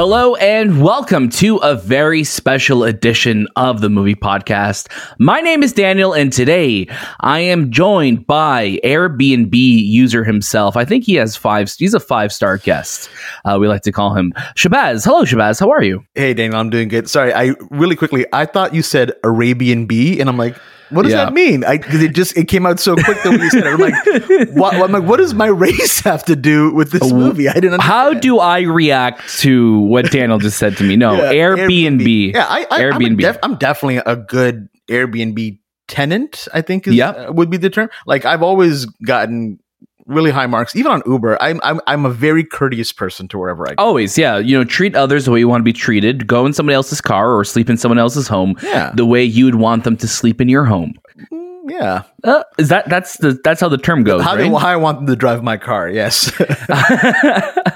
Hello and welcome to a very special edition of the movie podcast. My name is Daniel and today I am joined by Airbnb user himself. I think he has five, he's a five star guest. Uh, we like to call him Shahbaz. Hello, Shahbaz. How are you? Hey, Daniel, I'm doing good. Sorry, I really quickly, I thought you said Arabian B and I'm like, what does Yeah. that mean? Because it just it came out so quick that when you said it, I'm like, what, I'm like, what does my race have to do with this movie? I didn't. Understand. How do I react to what Daniel just said to me? No, Yeah, Airbnb. Yeah, I, I, I'm, def- I'm definitely a good Airbnb tenant. I think is, Yep. uh, would be the term. Like I've always gotten really high marks, even on Uber. I'm I'm I'm a very courteous person to wherever I go. Always, yeah. You know, treat others the way you want to be treated. Go in somebody else's car or sleep in someone else's home Yeah. the way you'd want them to sleep in your home. Mm, yeah. Uh, is that that's the that's how the term goes, How right? do I want them to drive my car? Yes.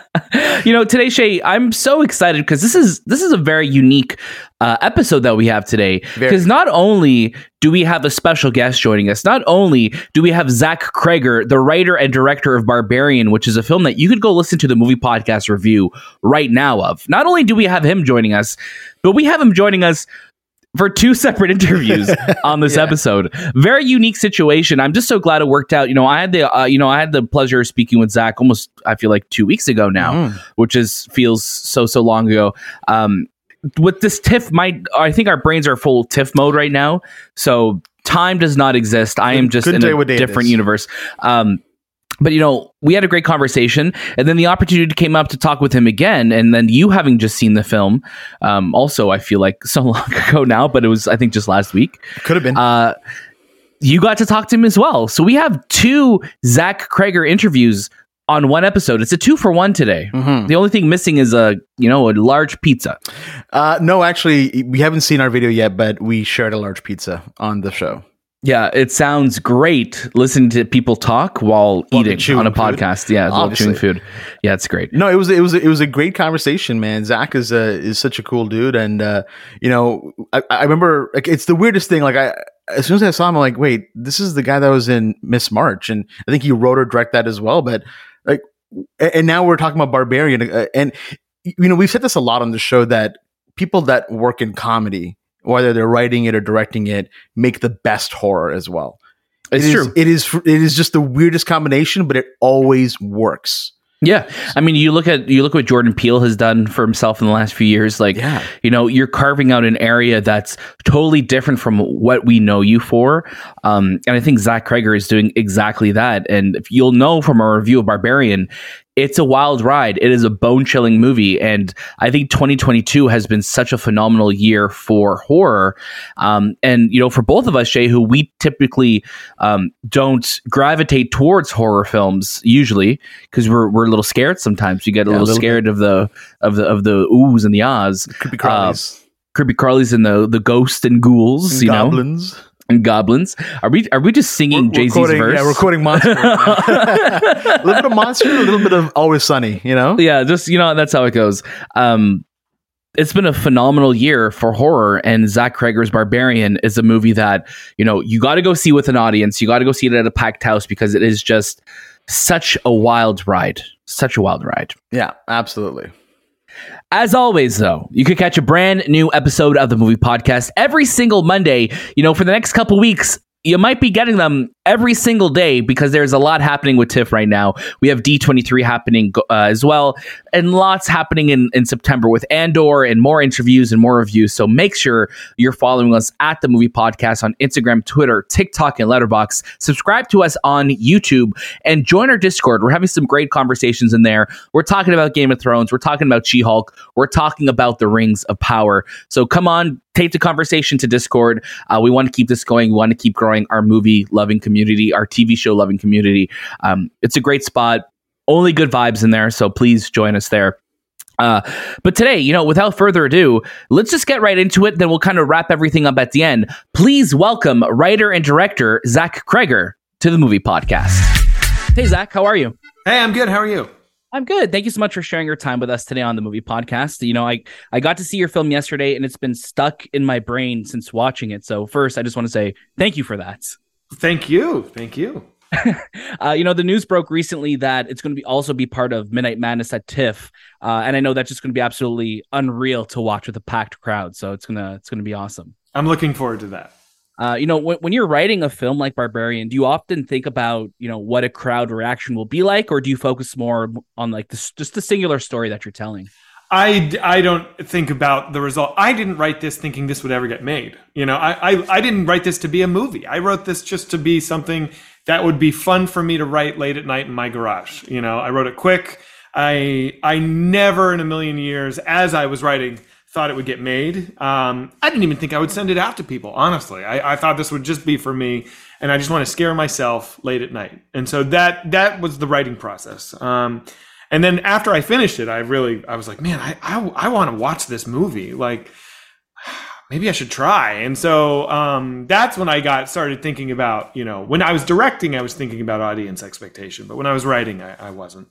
you know, today, Shay, I'm so excited because this is this is a very unique uh, episode that we have today. Because not only do we have a special guest joining us, not only do we have Zach Cregger, the writer and director of Barbarian, which is a film that you could go listen to the movie podcast review right now of. Not only do we have him joining us, but we have him joining us for two separate interviews on this Yeah. episode. Very unique situation. I'm just so glad it worked out. You know, I had the uh, you know I had the pleasure of speaking with Zach almost I feel like two weeks ago now, Mhm. which is feels so so long ago. Um, with this TIFF, my I think our brains are full TIFF mode right now. So time does not exist. I am just couldn't in a what day it different universe. Um, but you know, we had a great conversation, and then the opportunity came up to talk with him again. And then you having just seen the film, um, also I feel like so long ago now, but it was I think just last week. Could have been. Uh, you got to talk to him as well. So we have two Zach Cregger interviews on one episode. It's a two for one today. Mhm. The only thing missing is a you know a large pizza. Uh, no, actually, we haven't seen our video yet, but we shared a large pizza on the show. Yeah, it sounds great listening to people talk while, While eating on a food. podcast. Yeah, while chewing food. Yeah, it's great. No, it was it was it was a great conversation, man. Zach is uh, is such a cool dude, and uh, you know, I, I remember like it's the weirdest thing. Like I, as soon as I saw him, I'm like, wait, this is the guy that was in Miss March, and I think he wrote or direct that as well. But like, and now we're talking about Barbarian, uh, and you know, we've said this a lot on the show that people that work in comedy, whether they're writing it or directing it, make the best horror as well. It's It is- true. It is. It is just the weirdest combination, but it always works. Yeah, I mean, you look at you look what Jordan Peele has done for himself in the last few years. Like, Yeah. you know, you're carving out an area that's totally different from what we know you for. Um, and I think Zach Cregger is doing exactly that. And if you'll know from our review of Barbarian, it's a wild ride. It is a bone chilling movie. And I think 2022 has been such a phenomenal year for horror. Um, and, you know, for both of us, Shay, who we typically um, don't gravitate towards horror films usually because we're, we're a little scared sometimes. You get a Yeah, a little, scared of the of the of the oohs and the ahs. Creepy crawlies. Creepy Carly's and the the ghosts and ghouls, you know, goblins. And goblins. Are we are we just singing Jay Z's verse? Yeah, we're Monster. a little bit of Monster, a little bit of Always Sunny, you know? yeah, just you know, that's how it goes. Um, it's been a phenomenal year for horror, and Zach Cregger's Barbarian is a movie that you know you got to go see with an audience. You got to go see it at a packed house because it is just such a wild ride, such a wild ride. Yeah, absolutely. As always, though, you could catch a brand new episode of the movie podcast every single Monday. You know, for the next couple weeks, you might be getting them every single day because there's a lot happening with TIFF right now. We have D23 happening uh, as well, and lots happening in, in September with Andor and more interviews and more reviews. So make sure you're following us at the movie podcast on Instagram, Twitter, TikTok, and Letterboxd. Subscribe to us on YouTube and join our Discord. We're having some great conversations in there. We're talking about Game of Thrones. We're talking about She Hulk. We're talking about the Rings of Power. So come on, take the conversation to Discord. Uh, we want to keep this going. We want to keep growing our movie loving community, our TV show loving community. Um, it's a great spot. Only good vibes in there. So please join us there. Uh, but today, you know, without further ado, let's just get right into it. Then we'll kind of wrap everything up at the end. Please welcome writer and director Zach Cregger to the movie podcast. Hey, Zach, how are you? Hey, I'm good. How are you? I'm good. Thank you so much for sharing your time with us today on the movie podcast. You know, I I got to see your film yesterday and it's been stuck in my brain since watching it. So first, I just want to say thank you for that. Thank you. Thank you. uh, you know, the news broke recently that it's going to be also be part of Midnight Madness at TIFF, uh, and I know that's just going to be absolutely unreal to watch with a packed crowd. So it's gonna it's gonna be awesome. I'm looking forward to that. Uh, you know, when, when you're writing a film like Barbarian, do you often think about you know what a crowd reaction will be like, or do you focus more on like this just the singular story that you're telling? I, I don't think about the result. I didn't write this thinking this would ever get made. You know, I, I, I didn't write this to be a movie. I wrote this just to be something that would be fun for me to write late at night in my garage. You know, I wrote it quick. I I never in a million years, as I was writing, thought it would get made. Um, I didn't even think I would send it out to people. Honestly, I, I thought this would just be for me, and I just want to scare myself late at night. And so that that was the writing process. Um, and then after I finished it, I really I was like, man, I I, I want to watch this movie. Like maybe I should try. And so um, that's when I got started thinking about you know when I was directing, I was thinking about audience expectation, but when I was writing, I, I wasn't.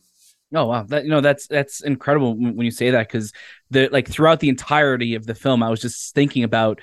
Oh wow, that you know that's that's incredible when, you say that because the like throughout the entirety of the film, I was just thinking about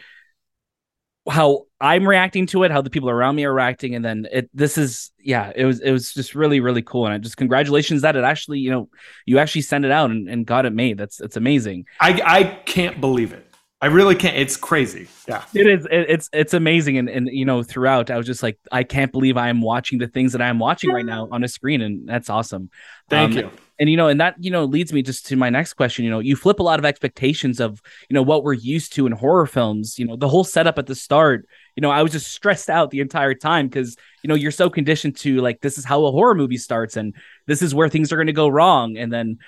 how I'm reacting to it, how the people around me are reacting, and then it. This is yeah, it was it was just really really cool, and I just congratulations that it actually you know you actually sent it out and, and got it made. That's it's amazing. I I can't believe it. I really can't. It's crazy. Yeah, it is. It, it's it's amazing, and and you know throughout, I was just like, I can't believe I am watching the things that I am watching right now on a screen, and that's awesome. Thank um, you. And you know, and that you know leads me just to my next question. You know, you flip a lot of expectations of you know what we're used to in horror films. You know, the whole setup at the start. You know, I was just stressed out the entire time because you know you're so conditioned to like this is how a horror movie starts, and this is where things are going to go wrong, and then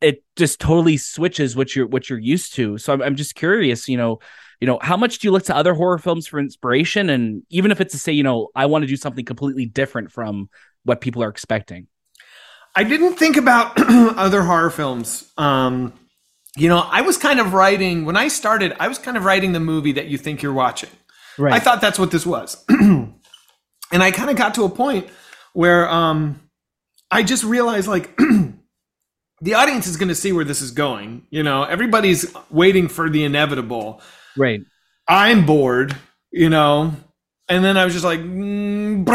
it just totally switches what you're what you're used to. So I'm, I'm just curious, you know, you know, how much do you look to other horror films for inspiration? And even if it's to say, you know, I want to do something completely different from what people are expecting. I didn't think about other horror films. Um, you know, I was kind of writing when I started. I was kind of writing the movie that you think you're watching. Right. I thought that's what this was, and I kind of got to a point where um, I just realized like the audience is going to see where this is going. You know, everybody's waiting for the inevitable. Right. I'm bored, you know, and then I was just like, mm,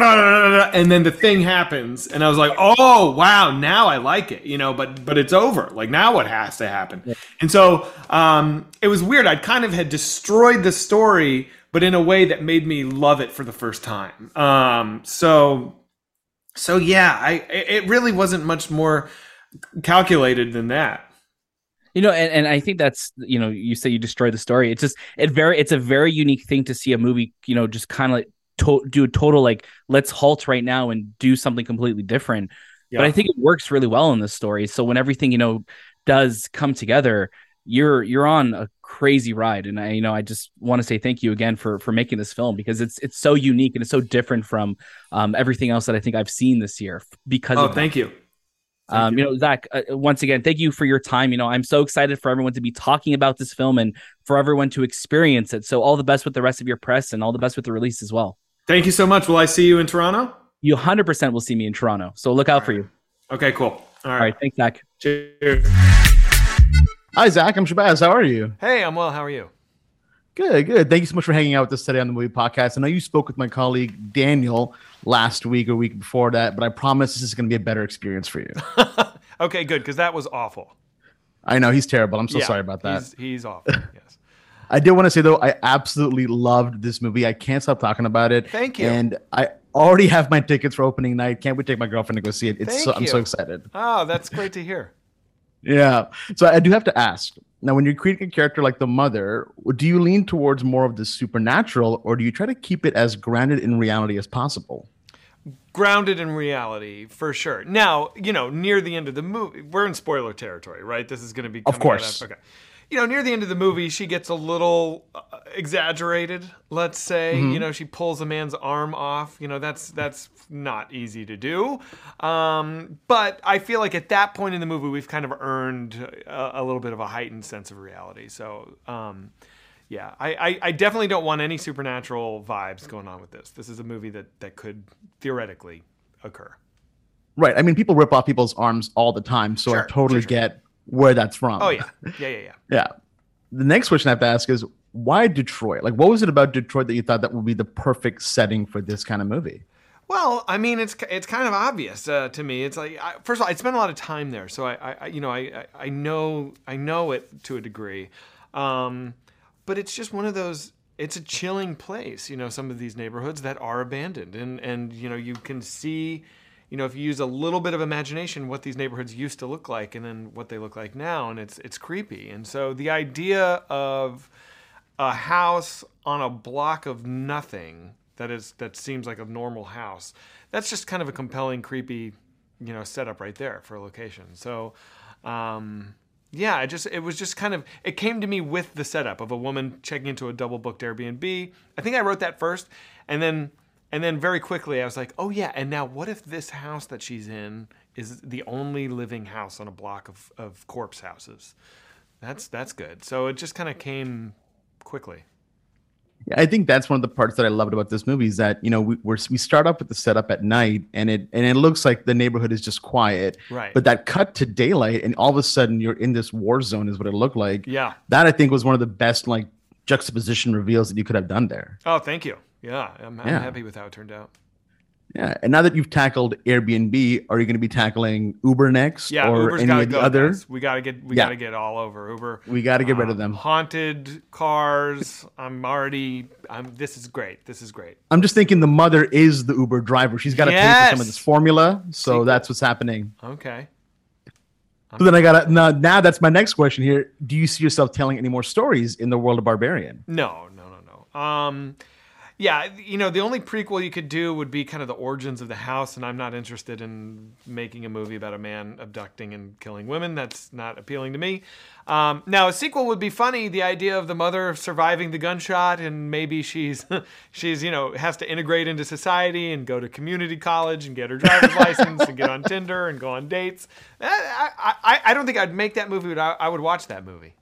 and then the thing happens, and I was like, oh wow, now I like it, you know. But but it's over. Like now, what has to happen? Yeah. And so um, it was weird. I kind of had destroyed the story, but in a way that made me love it for the first time. Um, so so yeah, I it really wasn't much more calculated than that you know and, and i think that's you know you say you destroy the story. It's just it very it's a very unique thing to see a movie you know just kind of like to- do a total like let's halt right now and do something completely different. Yeah. but i think it works really well in this story. So when everything you know does come together you're you're on a crazy ride. And i you know i just want to say thank you again for for making this film because it's it's so unique and it's so different from um, everything else that i think i've seen this year because oh thank you um, you. you. know, Zach, uh, once again, thank you for your time. You know, I'm so excited for everyone to be talking about this film and for everyone to experience it. So, all the best with the rest of your press and all the best with the release as well. Thank you so much. Will I see you in Toronto? You 100% will see me in Toronto. So, look out right. for you. Okay, cool. All right. All right. Thanks, Zach. Cheers. Hi, Zach. I'm Shahbaz. How are you? Hey, I'm well. How are you? Good, good. Thank you so much for hanging out with us today on the movie podcast. I know you spoke with my colleague Daniel last week or week before that, but I promise this is going to be a better experience for you. okay, good, because that was awful. I know he's terrible. I'm so yeah, sorry about that. He's, he's awful. Yes. I did want to say though, I absolutely loved this movie. I can't stop talking about it. Thank you. And I already have my tickets for opening night. Can't wait to take my girlfriend to go see it. It's so, I'm so excited. Oh, that's great to hear. yeah. So I do have to ask now, when you're creating a character like the mother, do you lean towards more of the supernatural, or do you try to keep it as grounded in reality as possible? Grounded in reality, for sure. Now, you know, near the end of the movie, we're in spoiler territory, right? This is going to be of course. okay you know, near the end of the movie, she gets a little uh, exaggerated. Let's say, mm-hmm. you know, she pulls a man's arm off. You know, that's that's not easy to do. Um, but I feel like at that point in the movie, we've kind of earned a, a little bit of a heightened sense of reality. So, um, yeah, I, I, I, definitely don't want any supernatural vibes going on with this. This is a movie that that could theoretically occur. Right. I mean, people rip off people's arms all the time, so sure, I totally sure. get where that's from. Oh yeah, yeah, yeah, yeah. yeah. The next question I have to ask is why Detroit? Like, what was it about Detroit that you thought that would be the perfect setting for this kind of movie? Well, I mean, it's it's kind of obvious uh, to me. It's like I, first of all, I spent a lot of time there, so I, I you know I, I I know I know it to a degree, um, but it's just one of those. It's a chilling place, you know. Some of these neighborhoods that are abandoned, and and you know you can see, you know, if you use a little bit of imagination, what these neighborhoods used to look like, and then what they look like now, and it's it's creepy. And so the idea of a house on a block of nothing that is that seems like a normal house. That's just kind of a compelling, creepy, you know, setup right there for a location. So, um, yeah, it just it was just kind of it came to me with the setup of a woman checking into a double booked Airbnb. I think I wrote that first, and then and then very quickly I was like, oh yeah, and now what if this house that she's in is the only living house on a block of, of corpse houses? That's that's good. So it just kind of came quickly. I think that's one of the parts that I loved about this movie is that you know we we start up with the setup at night and it and it looks like the neighborhood is just quiet, Right. But that cut to daylight and all of a sudden you're in this war zone is what it looked like. Yeah. that I think was one of the best like juxtaposition reveals that you could have done there. Oh, thank you. Yeah, I'm, I'm Yeah. happy with how it turned out. Yeah, and now that you've tackled Airbnb, are you going to be tackling Uber next, Yeah, or Uber's any gotta of the go. other? guys. We gotta get we Yeah. gotta get all over Uber. We got to get rid of Um, them. Haunted cars. I'm already. I'm. This is great. This is great. I'm just thinking the mother is the Uber driver. She's got to pay for some of this formula, so that's what's happening. Okay. So then I got to now. Now that's my next question here. Do you see yourself telling any more stories in the world of Barbarian? No, no, no, no. Um, yeah, you know, the only prequel you could do would be kind of the origins of the house, and I'm not interested in making a movie about a man abducting and killing women. That's not appealing to me. Um, now, a sequel would be funny. The idea of the mother surviving the gunshot, and maybe she's she's you know has to integrate into society and go to community college and get her driver's license and get on Tinder and go on dates. I, I, I- I don't think I'd make that movie, but I, I would watch that movie.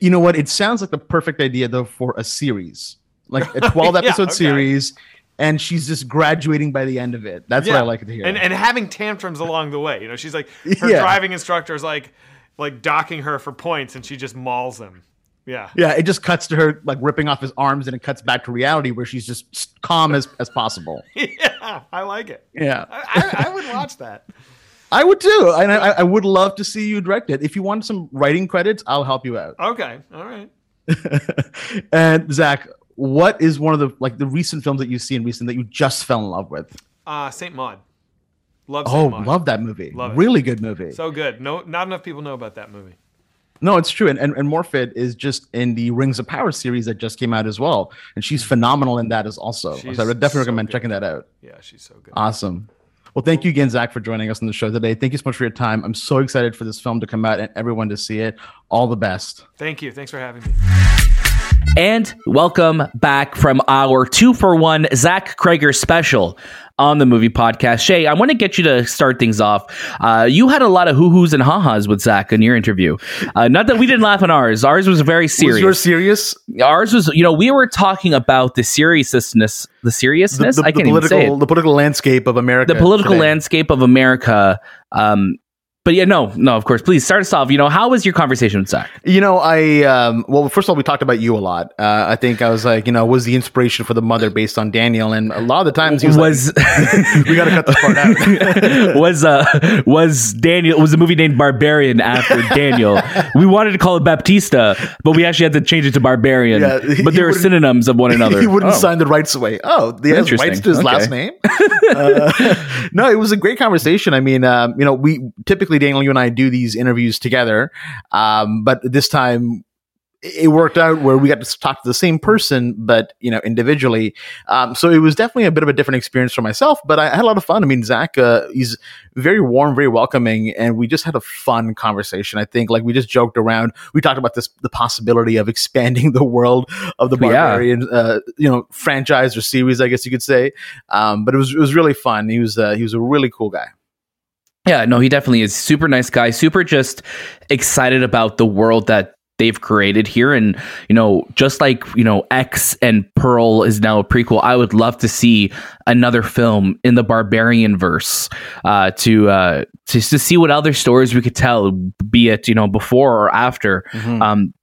You know what? It sounds like the perfect idea though for a series, like a 12 Yeah, episode okay. series, and she's just graduating by the end of it. That's what I like to hear. And and having tantrums along the way. You know, she's like her Yeah. driving instructor is like like docking her for points and she just mauls him. Yeah. yeah, it just cuts to her like ripping off his arms, and it cuts back to reality where she's just calm as as possible. yeah, I like it. Yeah, I, I, I would watch that. I would too, and I, I would love to see you direct it. If you want some writing credits, I'll help you out. Okay. All right. and Zach, what is one of the like the recent films that you've seen recently that you just fell in love with? Uh Saint Maud. Love Saint Oh, Maud. love that movie. Love it. really good movie. So good. No not enough people know about that movie. no, it's true. And, and and Morfydd is just in the Rings of Power series that just came out as well, and she's phenomenal in that as also. She's so I would definitely so recommend good. checking that out. Yeah, she's so good. Awesome. Well, thank you again, Zach, for joining us on the show today. Thank you so much for your time. I'm so excited for this film to come out and everyone to see it. All the best. Thank you. Thanks for having me. And welcome back from our two for one Zach Cregger special on the movie podcast. Shay, I want to get you to start things off. Uh, you had a lot of hoo hoos and ha ha's with Zach in your interview. Uh, not that we didn't laugh on ours. Ours was very serious. Was yours serious? ours was, you know, we were talking about the seriousness, the seriousness. The, I can't even say it. the political landscape of America. The political today. landscape of America. Um, but yeah, no, no, of course. Please start us off. You know, how was your conversation with Zach? You know, I um, well, first of all, we talked about you a lot. Uh, I think I was like, you know, was the inspiration for the mother based on Daniel, and a lot of the times he was, was like, we got to cut this part out. was uh was Daniel was the movie named Barbarian after Daniel. we wanted to call it Baptista, but we actually had to change it to Barbarian. Yeah, he- but there are synonyms of one another. he wouldn't Oh. sign the rights away. Oh, he has rights to his Okay. last name. Uh, no, it was a great conversation. I mean, um, you know, we typically Daniel, you and I do these interviews together, um, but this time it worked out where we got to talk to the same person, but you know, individually. Um, so it was definitely a bit of a different experience for myself, but I had a lot of fun. I mean, Zach, uh, he's very warm, very welcoming, and we just had a fun conversation. I think, like we just joked around. We talked about this, the possibility of expanding the world of the Yeah. Barbarian, uh, you know, franchise or series, I guess you could say. Um, but it was it was really fun. He was uh, he was a really cool guy. Yeah, no, he definitely is. Super nice guy, super just excited about the world that they've created here. And you know just like you know X and Pearl is now a prequel I would love to see another film in the barbarian verse uh to uh to, to see what other stories we could tell be it you know before or after. Hmm. um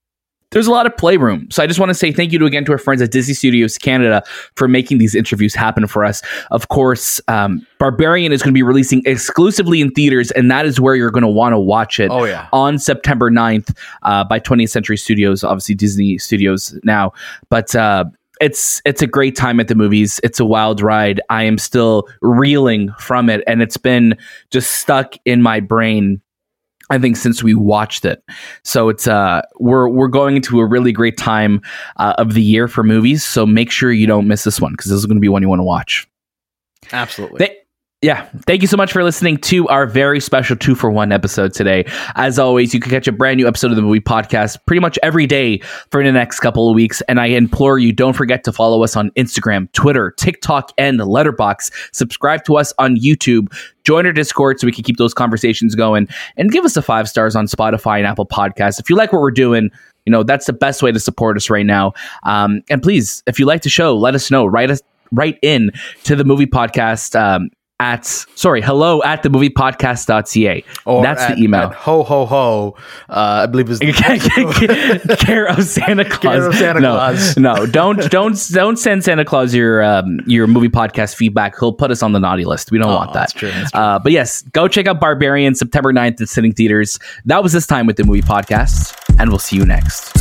there's a lot of playroom. So I just want to say thank you to again to our friends at Disney Studios Canada for making these interviews happen for us. Of course, um, Barbarian is going to be releasing exclusively in theaters, and that is where you're going to want to watch it. Oh, yeah. on September 9th uh, by 20th Century Studios, obviously Disney Studios now, but. Uh, it's it's a great time at the movies. It's a wild ride. I am still reeling from it, and it's been just stuck in my brain I think since we watched it. So it's uh we're we're going into a really great time uh, of the year for movies. So make sure you don't miss this one because this is going to be one you want to watch. Absolutely. Th- yeah. Thank you so much for listening to our very special two for one episode today. As always, you can catch a brand new episode of the movie podcast pretty much every day for the next couple of weeks. And I implore you, don't forget to follow us on Instagram, Twitter, TikTok, and Letterboxd. Subscribe to us on YouTube. Join our Discord so we can keep those conversations going and give us a five stars on Spotify and Apple Podcasts. If you like what we're doing, you know, that's the best way to support us right now. Um, and please, if you like the show, let us know. Write us write in to the movie podcast um, at sorry hello at the movie podcast.ca Or that's at- the email ho ho ho. Uh, I believe is care of Santa Claus. Care of Santa no, Claus. No, don't don't don't send Santa Claus your um, your movie podcast feedback. He'll put us on the naughty list. We don't want that. that's true, that's true. Uh, but yes, go check out Barbarian September 9th at sitting theaters. That was this time with the movie podcast, and we'll see you next.